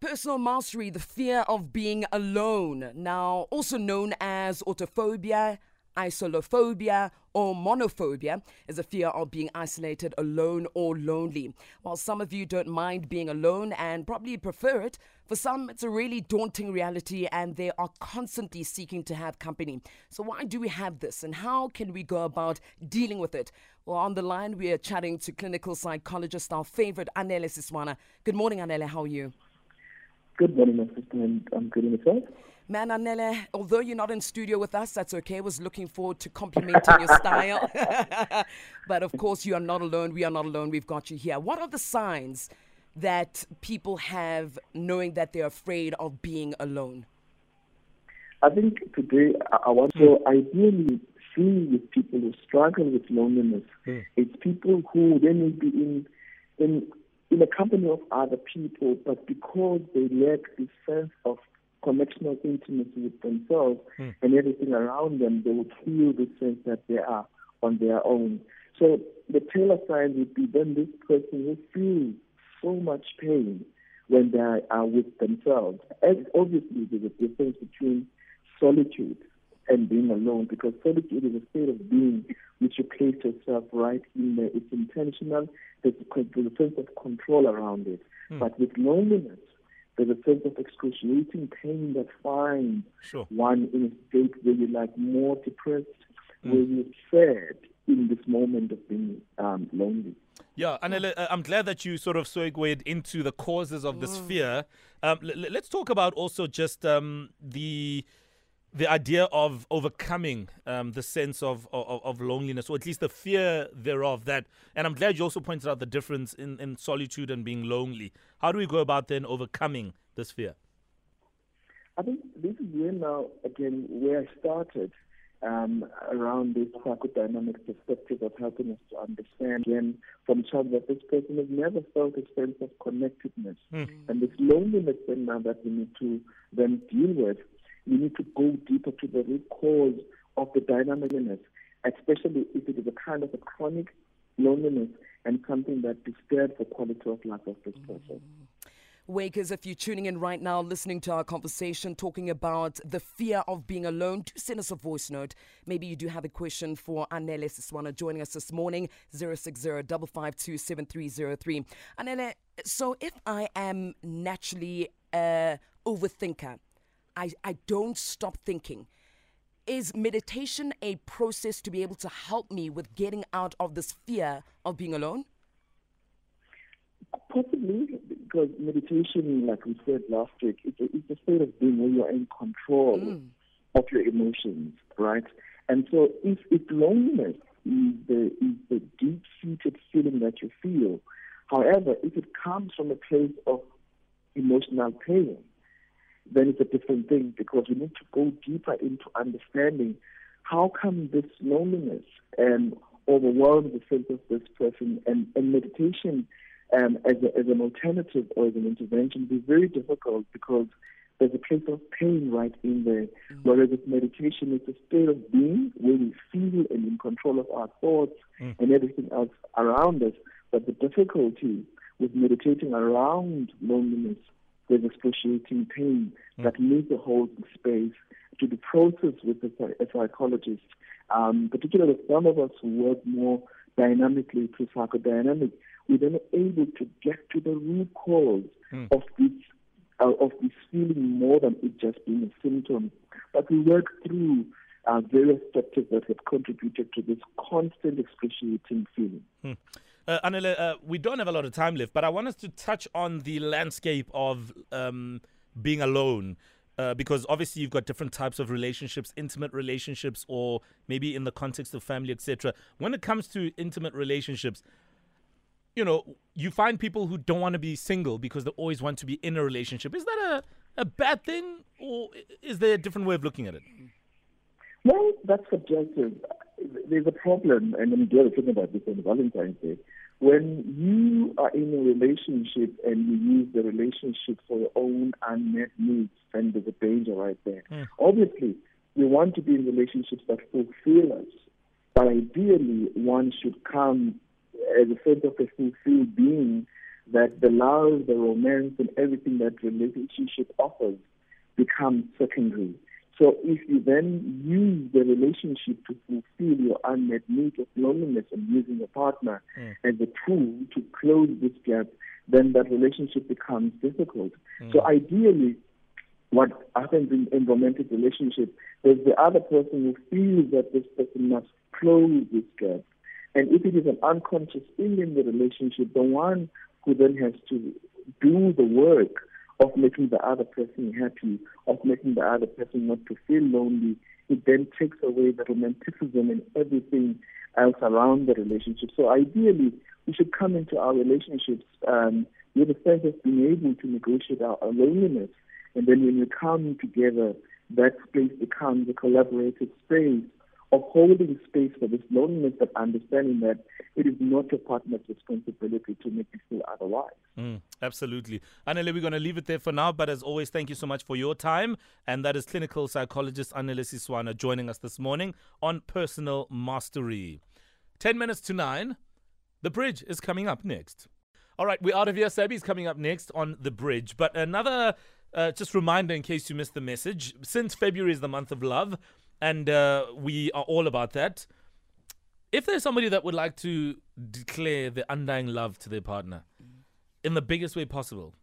Personal mastery, the fear of being alone, now also known as autophobia, isolophobia, or monophobia, is a fear of being isolated, alone, or lonely. While some of you don't mind being alone and probably prefer it, for some it's a really daunting reality and they are constantly seeking to have company. So, why do we have this and how can we go about dealing with it? Well, on the line, we are chatting to clinical psychologist, our favorite, Anele Siswana. Good morning, Anele. How are you? Good morning, my sister, and I'm good in yourself. Man, Anele, although you're not in studio with us, that's okay. I was looking forward to complimenting your style. but of course, you are not alone. We are not alone. We've got you here. What are the signs that people have knowing that they're afraid of being alone? I think today I want to ideally see with people who struggle with loneliness. Mm. It's people who then will be in in in the company of other people, but because they lack this sense of connection or intimacy with themselves mm. and everything around them, they would feel the sense that they are on their own. So the tailor sign would be then this person will feel so much pain when they are with themselves. And obviously, there's a difference between solitude and being alone because solitude is a state of being which you place yourself right in there. It's intentional. There's a, there's a sense of control around it. Mm. But with loneliness, there's a sense of excruciating pain that finds sure. one in a state where you're like more depressed, mm. where you're sad in this moment of being um, lonely. Yeah, and I'm glad that you sort of segued into the causes of this mm. fear. Um, l- let's talk about also just um, the the idea of overcoming um, the sense of, of, of loneliness, or at least the fear thereof. That, and I'm glad you also pointed out the difference in, in solitude and being lonely. How do we go about then overcoming this fear? I think this is where now again where I started um, around this psychodynamic perspective of helping us to understand again from child that this person has never felt a sense of connectedness, mm. and this loneliness then now that we need to then deal with we need to go deeper to the root cause of the dynamicness, especially if it is a kind of a chronic loneliness and something that disturbs the quality of life of this person. Wakers, if you're tuning in right now, listening to our conversation, talking about the fear of being alone, do send us a voice note. Maybe you do have a question for Anele Siswana joining us this morning, 060 552 Anele, so if I am naturally a overthinker, I, I don't stop thinking. Is meditation a process to be able to help me with getting out of this fear of being alone? Possibly, because meditation, like we said last week, it's a, it's a state of being where you're in control mm. of your emotions, right? And so, if, if loneliness is the, is the deep seated feeling that you feel, however, if it comes from a place of emotional pain, then it's a different thing because we need to go deeper into understanding how come this loneliness and overwhelm the sense of this person and, and meditation um, as, a, as an alternative or as an intervention be very difficult because there's a place of pain right in there. Mm-hmm. Whereas with meditation, it's a state of being where we feel and in control of our thoughts mm. and everything else around us. But the difficulty with meditating around loneliness there's excruciating pain mm. that needs a hold space to be processed with a, a psychologist. Um, particularly some of us who work more dynamically through psychodynamic, we're then able to get to the root cause mm. of this uh, of this feeling more than it just being a symptom. But we work through uh, various factors that have contributed to this constant excruciating feeling. Hmm. Uh, Anele, uh, we don't have a lot of time left, but I want us to touch on the landscape of um, being alone. Uh, because obviously you've got different types of relationships, intimate relationships, or maybe in the context of family, etc. When it comes to intimate relationships, you know, you find people who don't want to be single because they always want to be in a relationship. Is that a, a bad thing, or is there a different way of looking at it? Well, that's subjective. There's a problem, and I'm glad talking about this on Valentine's Day. When you are in a relationship and you use the relationship for your own unmet needs, then there's a danger right there. Mm. Obviously, we want to be in relationships that fulfill us, but ideally, one should come as a sense of a fulfilled being that the love, the romance, and everything that relationship offers becomes secondary. So if you then use the relationship to fulfill your unmet need of loneliness and using a partner mm. as a tool to close this gap, then that relationship becomes difficult. Mm. So ideally, what happens in, in romantic relationship is the other person who feels that this person must close this gap. And if it is an unconscious thing in the relationship, the one who then has to do the work of making the other person happy, of making the other person not to feel lonely, it then takes away the romanticism and everything else around the relationship. So ideally, we should come into our relationships um, with a sense of being able to negotiate our, loneliness. And then when we come together, that space becomes a collaborative space of holding space for this loneliness, but understanding that it is not your partner's responsibility to make you feel otherwise. Mm, absolutely. Anele, we're going to leave it there for now, but as always, thank you so much for your time. And that is clinical psychologist Anele Siswana joining us this morning on Personal Mastery. 10 minutes to 9. The bridge is coming up next. All right, we're out of here. Sabi's coming up next on The Bridge. But another uh, just reminder in case you missed the message since February is the month of love, and uh, we are all about that. If there's somebody that would like to declare the undying love to their partner in the biggest way possible,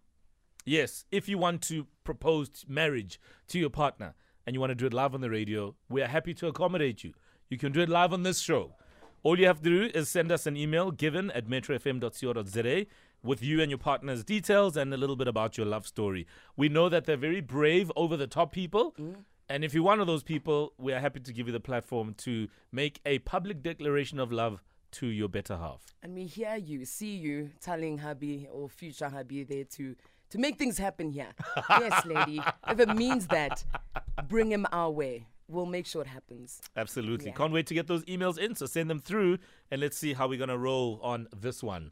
yes, if you want to propose marriage to your partner and you want to do it live on the radio, we are happy to accommodate you. You can do it live on this show. All you have to do is send us an email given at metrofm.co.za with you and your partner's details and a little bit about your love story. We know that they're very brave, over the top people. Mm. And if you're one of those people, we are happy to give you the platform to make a public declaration of love to your better half. And we hear you, see you telling hubby or future hubby there to to make things happen here. yes, lady. If it means that, bring him our way. We'll make sure it happens. Absolutely. Yeah. Can't wait to get those emails in. So send them through and let's see how we're going to roll on this one.